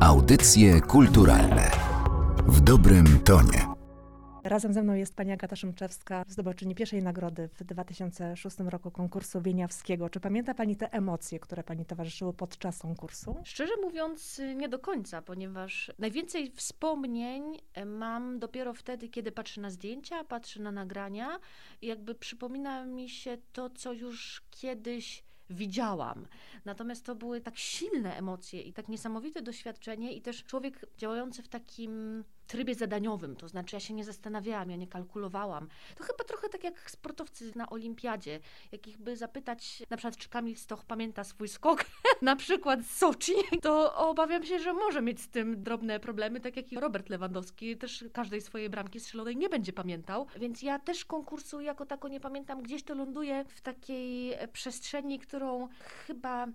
Audycje kulturalne w dobrym tonie. Razem ze mną jest pani Agata Szymczewska, zdobywczyni pierwszej nagrody w 2006 roku konkursu Wieniawskiego. Czy pamięta pani te emocje, które pani towarzyszyły podczas konkursu? Szczerze mówiąc, nie do końca, ponieważ najwięcej wspomnień mam dopiero wtedy, kiedy patrzę na zdjęcia, patrzę na nagrania i jakby przypomina mi się to, co już kiedyś widziałam. Natomiast to były tak silne emocje i tak niesamowite doświadczenie i też człowiek działający w takim trybie zadaniowym, to znaczy ja się nie zastanawiałam, ja nie kalkulowałam. To chyba trochę tak jak sportowcy na olimpiadzie, jakich by zapytać, na przykład czy Kamil Stoch pamięta swój skok, na przykład z Soczi, to obawiam się, że może mieć z tym drobne problemy, tak jak i Robert Lewandowski, też każdej swojej bramki strzelonej nie będzie pamiętał, więc ja też konkursu jako tako nie pamiętam, gdzieś to ląduje w takiej przestrzeni, którą chyba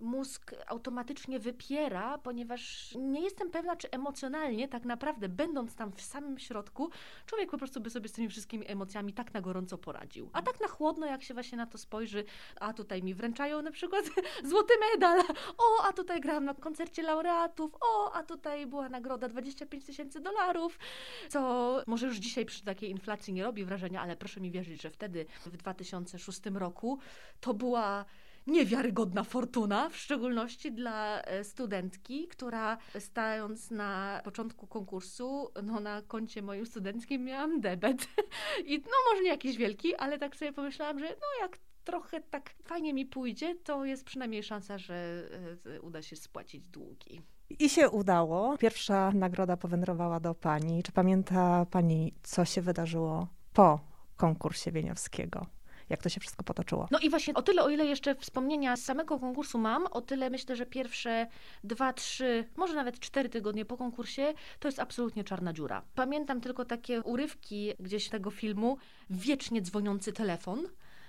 mózg automatycznie wypiera, ponieważ nie jestem pewna, czy emocjonalnie, tak naprawdę, będąc tam w samym środku, człowiek po prostu by sobie z tymi wszystkimi emocjami tak na gorąco poradził. A tak na chłodno, jak się właśnie na to spojrzy, a tutaj mi wręczają na przykład złoty medal, o, a tutaj grałam na koncercie laureatów, o, a tutaj była nagroda 25 tysięcy dolarów, co może już dzisiaj przy takiej inflacji nie robi wrażenia, ale proszę mi wierzyć, że wtedy, w 2006 roku, to była niewiarygodna fortuna, w szczególności dla e, studentki, która stając na początku konkursu, no na koncie moim studenckim miałam debet. I no może nie jakiś wielki, ale tak sobie pomyślałam, że no jak trochę tak fajnie mi pójdzie, to jest przynajmniej szansa, że e, uda się spłacić długi. I się udało. Pierwsza nagroda powędrowała do pani. Czy pamięta pani, co się wydarzyło po konkursie Wieniawskiego? Jak to się wszystko potoczyło. No i właśnie o tyle, o ile jeszcze wspomnienia z samego konkursu mam, o tyle myślę, że pierwsze dwa, trzy, może nawet cztery tygodnie po konkursie to jest absolutnie czarna dziura. Pamiętam tylko takie urywki gdzieś tego filmu, wiecznie dzwoniący telefon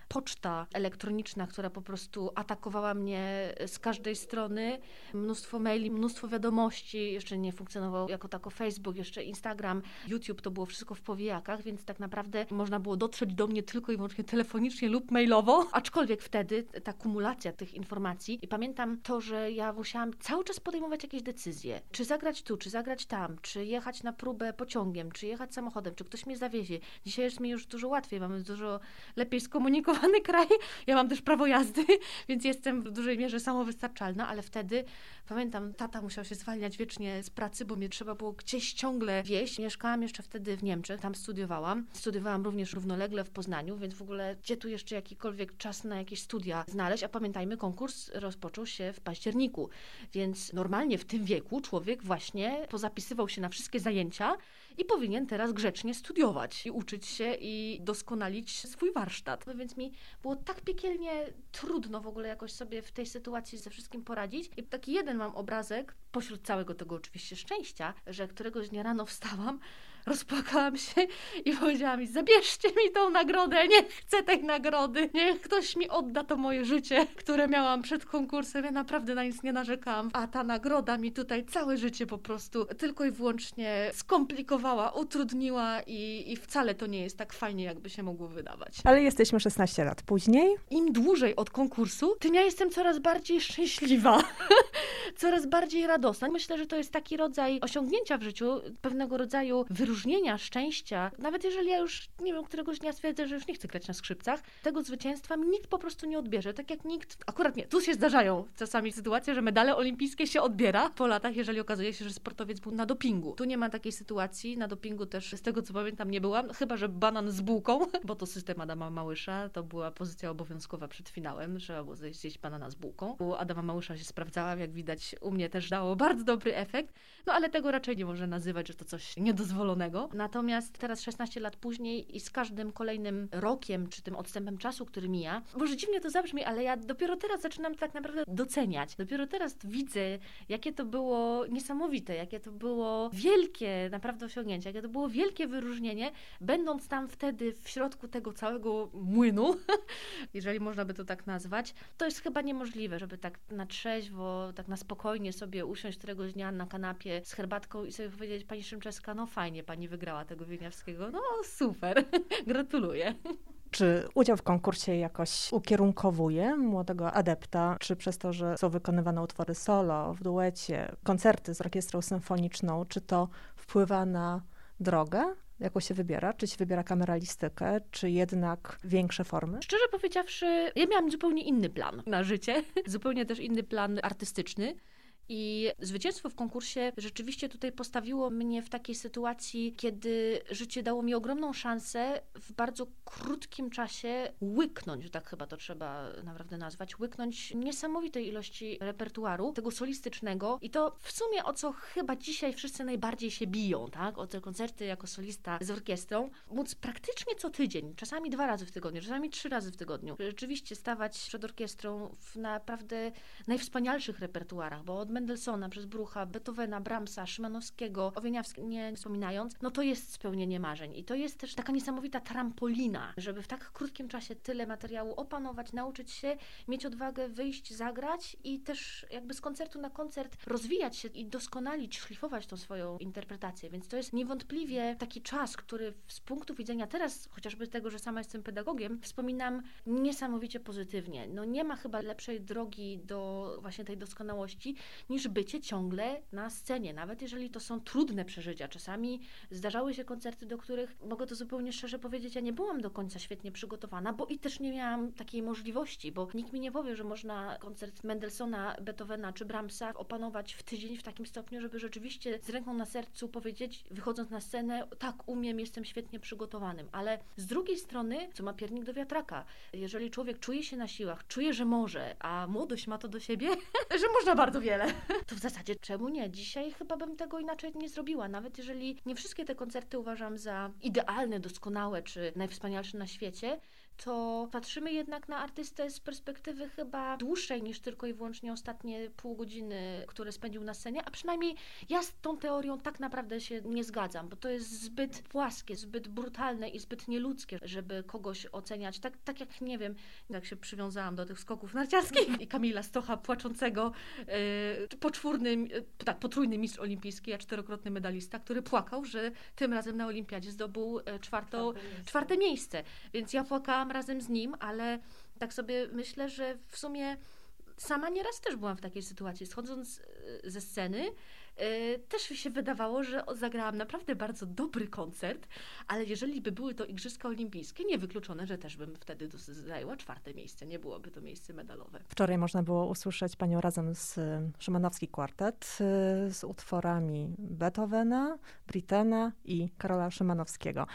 poczta elektroniczna, która po prostu atakowała mnie z każdej strony. Mnóstwo maili, mnóstwo wiadomości. Jeszcze nie funkcjonował jako tako Facebook, jeszcze Instagram, YouTube, to było wszystko w powijakach, więc tak naprawdę można było dotrzeć do mnie tylko i wyłącznie telefonicznie lub mailowo. Aczkolwiek wtedy ta kumulacja tych informacji i pamiętam to, że ja musiałam cały czas podejmować jakieś decyzje. Czy zagrać tu, czy zagrać tam, czy jechać na próbę pociągiem, czy jechać samochodem, czy ktoś mnie zawiezie. Dzisiaj jest mi już dużo łatwiej, mamy dużo lepiej skomunikować kraj. Ja mam też prawo jazdy, więc jestem w dużej mierze samowystarczalna, ale wtedy pamiętam, tata musiał się zwalniać wiecznie z pracy, bo mnie trzeba było gdzieś ciągle wieść. Mieszkałam jeszcze wtedy w Niemczech, tam studiowałam. Studiowałam również równolegle w Poznaniu, więc w ogóle gdzie tu jeszcze jakikolwiek czas na jakieś studia znaleźć? A pamiętajmy, konkurs rozpoczął się w październiku, więc normalnie w tym wieku człowiek właśnie pozapisywał się na wszystkie zajęcia i powinien teraz grzecznie studiować i uczyć się i doskonalić swój warsztat. No więc mi było tak piekielnie trudno w ogóle jakoś sobie w tej sytuacji ze wszystkim poradzić. I taki jeden mam obrazek, pośród całego tego oczywiście szczęścia, że któregoś dnia rano wstałam, rozpłakałam się i powiedziałam mi, zabierzcie mi tą nagrodę, nie chcę tej nagrody, niech ktoś mi odda to moje życie, które miałam przed konkursem, ja naprawdę na nic nie narzekałam, a ta nagroda mi tutaj całe życie po prostu tylko i wyłącznie skomplikowała, utrudniła i, i wcale to nie jest tak fajnie, jakby się mogło wydawać. Ale jesteśmy 16 lat później. Im dłużej od konkursu, tym ja jestem coraz bardziej szczęśliwa, coraz bardziej radosna. Myślę, że to jest taki rodzaj osiągnięcia w życiu, pewnego rodzaju wyróżnienia wyróżnienia, szczęścia, nawet jeżeli ja już, nie wiem, któregoś dnia stwierdzę, że już nie chcę grać na skrzypcach, tego zwycięstwa mi nikt po prostu nie odbierze. Tak jak nikt, akurat nie, tu się zdarzają czasami sytuacje, że medale olimpijskie się odbiera po latach, jeżeli okazuje się, że sportowiec był na dopingu. Tu nie ma takiej sytuacji, na dopingu też, z tego co pamiętam, nie byłam, chyba, że banan z bułką, bo to system Adama Małysza, to była pozycja obowiązkowa przed finałem, trzeba było zjeść banana z bułką. U Adama Małysza się sprawdzałam, jak widać, u mnie też dało bardzo dobry efekt, no ale tego raczej nie można nazywać, że to coś niedozwolonego Natomiast teraz 16 lat później i z każdym kolejnym rokiem, czy tym odstępem czasu, który mija, może dziwnie to zabrzmi, ale ja dopiero teraz zaczynam tak naprawdę doceniać. Dopiero teraz widzę, jakie to było niesamowite, jakie to było wielkie naprawdę osiągnięcie, jakie to było wielkie wyróżnienie, będąc tam wtedy w środku tego całego młynu, jeżeli można by to tak nazwać. To jest chyba niemożliwe, żeby tak na trzeźwo, tak na spokojnie sobie usiąść któregoś dnia na kanapie z herbatką i sobie powiedzieć, pani Szymczeska, no fajnie, pani wygrała tego Wieniawskiego. No super, gratuluję. Czy udział w konkursie jakoś ukierunkowuje młodego adepta, czy przez to, że są wykonywane utwory solo, w duecie, koncerty z orkiestrą symfoniczną, czy to wpływa na drogę jaką się wybiera? Czy się wybiera kameralistykę, czy jednak większe formy? Szczerze powiedziawszy, ja miałam zupełnie inny plan na życie, zupełnie też inny plan artystyczny. I zwycięstwo w konkursie rzeczywiście tutaj postawiło mnie w takiej sytuacji, kiedy życie dało mi ogromną szansę w bardzo krótkim czasie łyknąć, tak chyba to trzeba naprawdę nazwać, łyknąć niesamowitej ilości repertuaru, tego solistycznego i to w sumie o co chyba dzisiaj wszyscy najbardziej się biją, tak? O te koncerty jako solista z orkiestrą, móc praktycznie co tydzień, czasami dwa razy w tygodniu, czasami trzy razy w tygodniu, rzeczywiście stawać przed orkiestrą w naprawdę najwspanialszych repertuarach, bo od Mendelssohna, przez Brucha, Beethovena, Brahmsa, Szymanowskiego, Owieniawskiego, nie wspominając, no to jest spełnienie marzeń. I to jest też taka niesamowita trampolina, żeby w tak krótkim czasie tyle materiału opanować, nauczyć się, mieć odwagę wyjść, zagrać i też jakby z koncertu na koncert rozwijać się i doskonalić, szlifować tą swoją interpretację. Więc to jest niewątpliwie taki czas, który z punktu widzenia teraz, chociażby tego, że sama jestem pedagogiem, wspominam niesamowicie pozytywnie. No nie ma chyba lepszej drogi do właśnie tej doskonałości niż bycie ciągle na scenie, nawet jeżeli to są trudne przeżycia. Czasami zdarzały się koncerty, do których, mogę to zupełnie szczerze powiedzieć, ja nie byłam do końca świetnie przygotowana, bo i też nie miałam takiej możliwości, bo nikt mi nie powie, że można koncert Mendelssohna, Beethovena czy Brahmsa opanować w tydzień w takim stopniu, żeby rzeczywiście z ręką na sercu powiedzieć, wychodząc na scenę, tak, umiem, jestem świetnie przygotowanym. Ale z drugiej strony, co ma piernik do wiatraka, jeżeli człowiek czuje się na siłach, czuje, że może, a młodość ma to do siebie, że można bardzo wiele, to w zasadzie czemu nie? Dzisiaj chyba bym tego inaczej nie zrobiła. Nawet jeżeli nie wszystkie te koncerty uważam za idealne, doskonałe czy najwspanialsze na świecie, to patrzymy jednak na artystę z perspektywy chyba dłuższej niż tylko i wyłącznie ostatnie pół godziny, które spędził na scenie, a przynajmniej ja z tą teorią tak naprawdę się nie zgadzam, bo to jest zbyt płaskie, zbyt brutalne i zbyt nieludzkie, żeby kogoś oceniać. Tak, tak jak, nie wiem, jak się przywiązałam do tych skoków narciarskich i Kamila Stocha płaczącego, yy, poczwórny, yy, tak, potrójny mistrz olimpijski, a czterokrotny medalista, który płakał, że tym razem na olimpiadzie zdobył yy, czwartą, czwarte miejsce. Więc ja płakałam razem z nim, ale tak sobie myślę, że w sumie sama nieraz też byłam w takiej sytuacji. Schodząc e, ze sceny, e, też się wydawało, że zagrałam naprawdę bardzo dobry koncert, ale jeżeli by były to Igrzyska Olimpijskie, niewykluczone, że też bym wtedy zajęła czwarte miejsce, nie byłoby to miejsce medalowe. Wczoraj można było usłyszeć panią razem z e, Szymanowski Kwartet z utworami Beethovena, Brittena i Karola Szymanowskiego.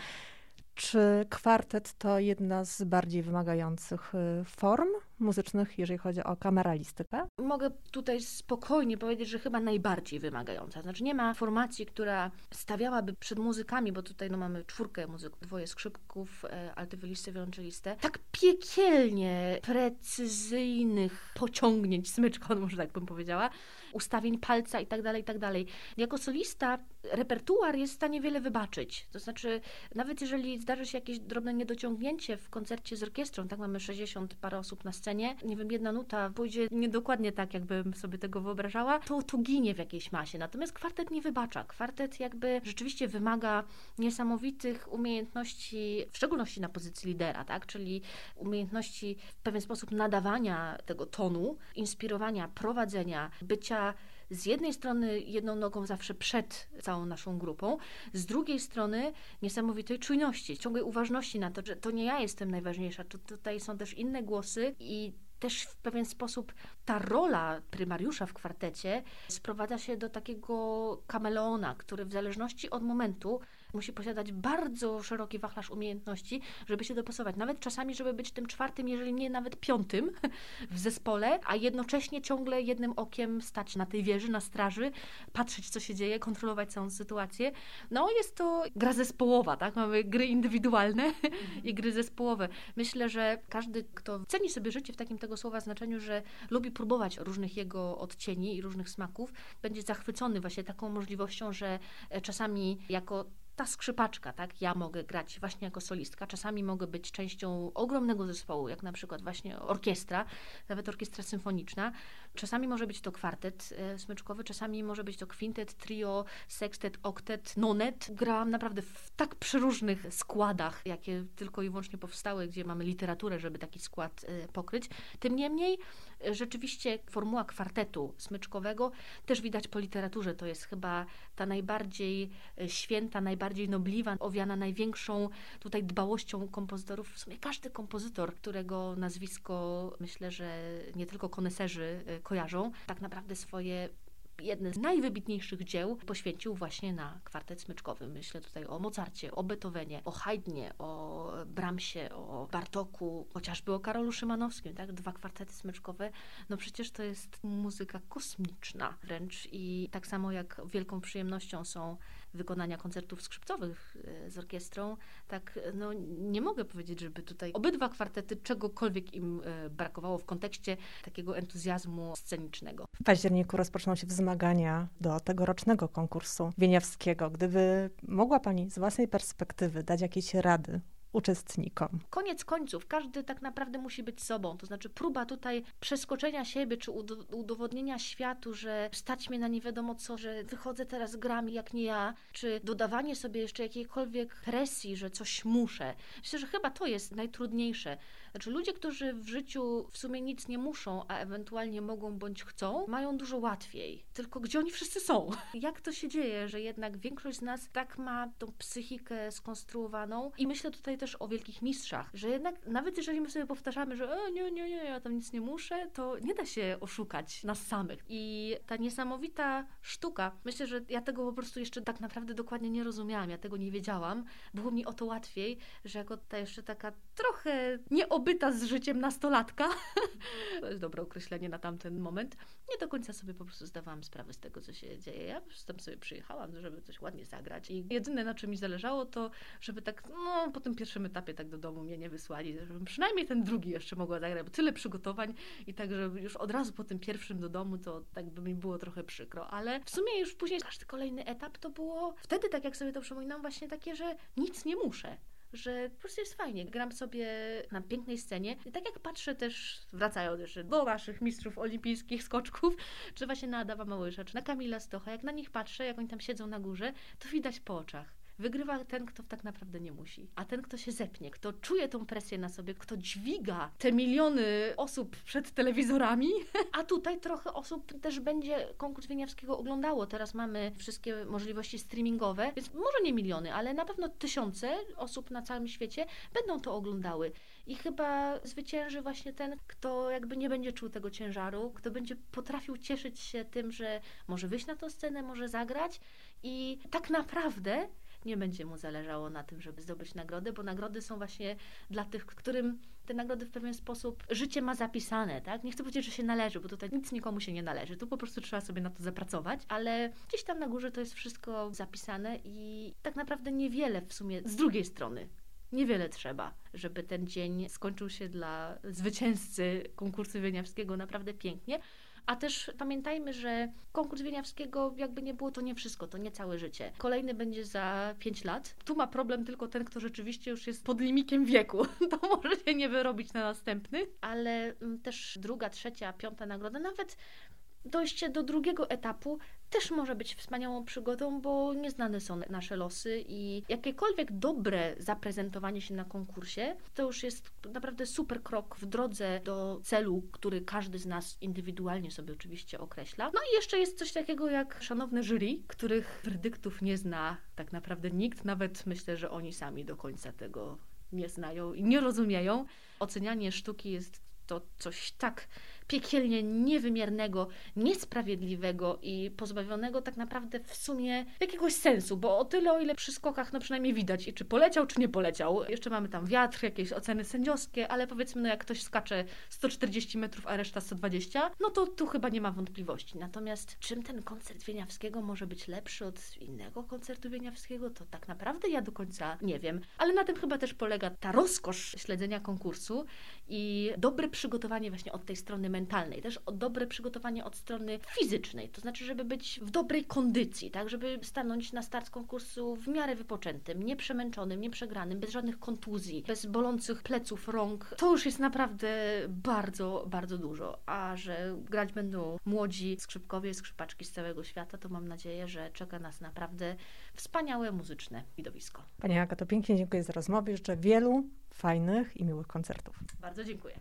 Czy kwartet to jedna z bardziej wymagających y, form muzycznych, jeżeli chodzi o kameralistykę? Mogę tutaj spokojnie powiedzieć, że chyba najbardziej wymagająca. Znaczy nie ma formacji, która stawiałaby przed muzykami, bo tutaj no, mamy czwórkę muzyków, dwoje skrzypków, e, altywiolisty, wiolonczelistę, tak piekielnie precyzyjnych pociągnięć smyczką, może tak bym powiedziała, ustawień palca i tak dalej, i tak dalej. Jako solista repertuar jest w stanie wiele wybaczyć. To znaczy, nawet jeżeli zdarzy się jakieś drobne niedociągnięcie w koncercie z orkiestrą, tak mamy 60 parę osób na scenie, nie wiem, jedna nuta pójdzie niedokładnie tak, jakbym sobie tego wyobrażała, to, to ginie w jakiejś masie. Natomiast kwartet nie wybacza. Kwartet jakby rzeczywiście wymaga niesamowitych umiejętności, w szczególności na pozycji lidera, tak? czyli umiejętności w pewien sposób nadawania tego tonu, inspirowania, prowadzenia, bycia z jednej strony jedną nogą zawsze przed całą naszą grupą, z drugiej strony niesamowitej czujności, ciągłej uważności na to, że to nie ja jestem najważniejsza, to tutaj są też inne głosy i też w pewien sposób ta rola prymariusza w kwartecie sprowadza się do takiego kameleona, który w zależności od momentu musi posiadać bardzo szeroki wachlarz umiejętności, żeby się dopasować. Nawet czasami, żeby być tym czwartym, jeżeli nie nawet piątym w zespole, a jednocześnie ciągle jednym okiem stać na tej wieży, na straży, patrzeć, co się dzieje, kontrolować całą sytuację. No, jest to gra zespołowa, tak? Mamy gry indywidualne i gry zespołowe. Myślę, że każdy, kto ceni sobie życie w takim tego słowa znaczeniu, że lubi próbować różnych jego odcieni i różnych smaków, będzie zachwycony właśnie taką możliwością, że czasami jako ta skrzypaczka, tak? Ja mogę grać właśnie jako solistka, czasami mogę być częścią ogromnego zespołu, jak na przykład właśnie orkiestra, nawet orkiestra symfoniczna. Czasami może być to kwartet e, smyczkowy, czasami może być to kwintet, trio, sextet, oktet, nonet. Grałam naprawdę w tak przeróżnych składach, jakie tylko i wyłącznie powstały, gdzie mamy literaturę, żeby taki skład e, pokryć. Tym niemniej e, rzeczywiście formuła kwartetu smyczkowego też widać po literaturze. To jest chyba ta najbardziej święta, najbardziej nobliwa, owiana największą tutaj dbałością kompozytorów. W sumie każdy kompozytor, którego nazwisko myślę, że nie tylko koneserzy kojarzą, tak naprawdę swoje jedne z najwybitniejszych dzieł poświęcił właśnie na kwartet smyczkowy. Myślę tutaj o Mozarcie, o Beethovenie, o Haydnie, o Brahmsie, o Bartoku, chociażby o Karolu Szymanowskim, tak? Dwa kwartety smyczkowe. No przecież to jest muzyka kosmiczna wręcz i tak samo jak wielką przyjemnością są wykonania koncertów skrzypcowych e, z orkiestrą, tak no, nie mogę powiedzieć, żeby tutaj obydwa kwartety czegokolwiek im e, brakowało w kontekście takiego entuzjazmu scenicznego. W październiku rozpoczną się wzmagania do tegorocznego konkursu wieniawskiego. Gdyby mogła Pani z własnej perspektywy dać jakieś rady uczestnikom. Koniec końców, każdy tak naprawdę musi być sobą. To znaczy, próba tutaj przeskoczenia siebie, czy udowodnienia światu, że stać mnie na nie wiadomo co, że wychodzę teraz grami jak nie ja, czy dodawanie sobie jeszcze jakiejkolwiek presji, że coś muszę. Myślę, że chyba to jest najtrudniejsze. Znaczy, ludzie, którzy w życiu w sumie nic nie muszą, a ewentualnie mogą bądź chcą, mają dużo łatwiej. Tylko gdzie oni wszyscy są? Jak to się dzieje, że jednak większość z nas tak ma tą psychikę skonstruowaną? I myślę tutaj też o wielkich mistrzach, że jednak nawet jeżeli my sobie powtarzamy, że e, nie, nie, nie, ja tam nic nie muszę, to nie da się oszukać nas samych. I ta niesamowita sztuka, myślę, że ja tego po prostu jeszcze tak naprawdę dokładnie nie rozumiałam, ja tego nie wiedziałam. Było mi o to łatwiej, że jako ta jeszcze taka trochę nieobyta z życiem nastolatka, to jest dobre określenie na tamten moment, nie do końca sobie po prostu zdawałam sprawę z tego, co się dzieje. Ja tam sobie przyjechałam, żeby coś ładnie zagrać. I jedyne, na czym mi zależało, to żeby tak, no, po tym pierwszym etapie tak do domu mnie nie wysłali, żebym przynajmniej ten drugi jeszcze mogła zagrać, bo tyle przygotowań i tak, że już od razu po tym pierwszym do domu, to tak by mi było trochę przykro, ale w sumie już później każdy kolejny etap to było wtedy, tak jak sobie to przypominam, właśnie takie, że nic nie muszę że po prostu jest fajnie. Gram sobie na pięknej scenie i tak jak patrzę też, wracają też do naszych mistrzów olimpijskich skoczków, czy właśnie na Adawa Małysza, czy na Kamila Stocha, jak na nich patrzę, jak oni tam siedzą na górze, to widać po oczach Wygrywa ten, kto tak naprawdę nie musi. A ten, kto się zepnie, kto czuje tą presję na sobie, kto dźwiga te miliony osób przed telewizorami, a tutaj trochę osób też będzie konkurs Wieniawskiego oglądało. Teraz mamy wszystkie możliwości streamingowe, więc może nie miliony, ale na pewno tysiące osób na całym świecie będą to oglądały. I chyba zwycięży właśnie ten, kto jakby nie będzie czuł tego ciężaru, kto będzie potrafił cieszyć się tym, że może wyjść na tę scenę, może zagrać i tak naprawdę nie będzie mu zależało na tym, żeby zdobyć nagrody, bo nagrody są właśnie dla tych, którym te nagrody w pewien sposób życie ma zapisane, tak? Nie chcę powiedzieć, że się należy, bo tutaj nic nikomu się nie należy. Tu po prostu trzeba sobie na to zapracować, ale gdzieś tam na górze to jest wszystko zapisane i tak naprawdę niewiele w sumie z drugiej strony niewiele trzeba, żeby ten dzień skończył się dla zwycięzcy konkursu wieniawskiego naprawdę pięknie. A też pamiętajmy, że konkurs Wieniawskiego, jakby nie było, to nie wszystko, to nie całe życie. Kolejny będzie za 5 lat. Tu ma problem tylko ten, kto rzeczywiście już jest pod limikiem wieku. To może się nie wyrobić na następny, ale mm, też druga, trzecia, piąta nagroda, nawet dojście do drugiego etapu też może być wspaniałą przygodą, bo nieznane są nasze losy i jakiekolwiek dobre zaprezentowanie się na konkursie to już jest naprawdę super krok w drodze do celu, który każdy z nas indywidualnie sobie oczywiście określa. No i jeszcze jest coś takiego jak szanowne jury, których werdyktów nie zna tak naprawdę nikt, nawet myślę, że oni sami do końca tego nie znają i nie rozumieją. Ocenianie sztuki jest to coś tak piekielnie niewymiernego, niesprawiedliwego i pozbawionego tak naprawdę w sumie jakiegoś sensu, bo o tyle, o ile przy skokach no przynajmniej widać, i czy poleciał, czy nie poleciał. Jeszcze mamy tam wiatr, jakieś oceny sędziowskie, ale powiedzmy, no jak ktoś skacze 140 metrów, a reszta 120, no to tu chyba nie ma wątpliwości. Natomiast czym ten koncert Wieniawskiego może być lepszy od innego koncertu Wieniawskiego, to tak naprawdę ja do końca nie wiem. Ale na tym chyba też polega ta rozkosz śledzenia konkursu i dobre przygotowanie właśnie od tej strony mentalnej, też o dobre przygotowanie od strony fizycznej, to znaczy, żeby być w dobrej kondycji, tak, żeby stanąć na start konkursu w miarę wypoczętym, nieprzemęczonym, nieprzegranym, bez żadnych kontuzji, bez bolących pleców, rąk. To już jest naprawdę bardzo, bardzo dużo. A że grać będą młodzi skrzypkowie, skrzypaczki z całego świata, to mam nadzieję, że czeka nas naprawdę wspaniałe muzyczne widowisko. Pani Agato, pięknie dziękuję za rozmowę. Życzę wielu fajnych i miłych koncertów. Bardzo dziękuję.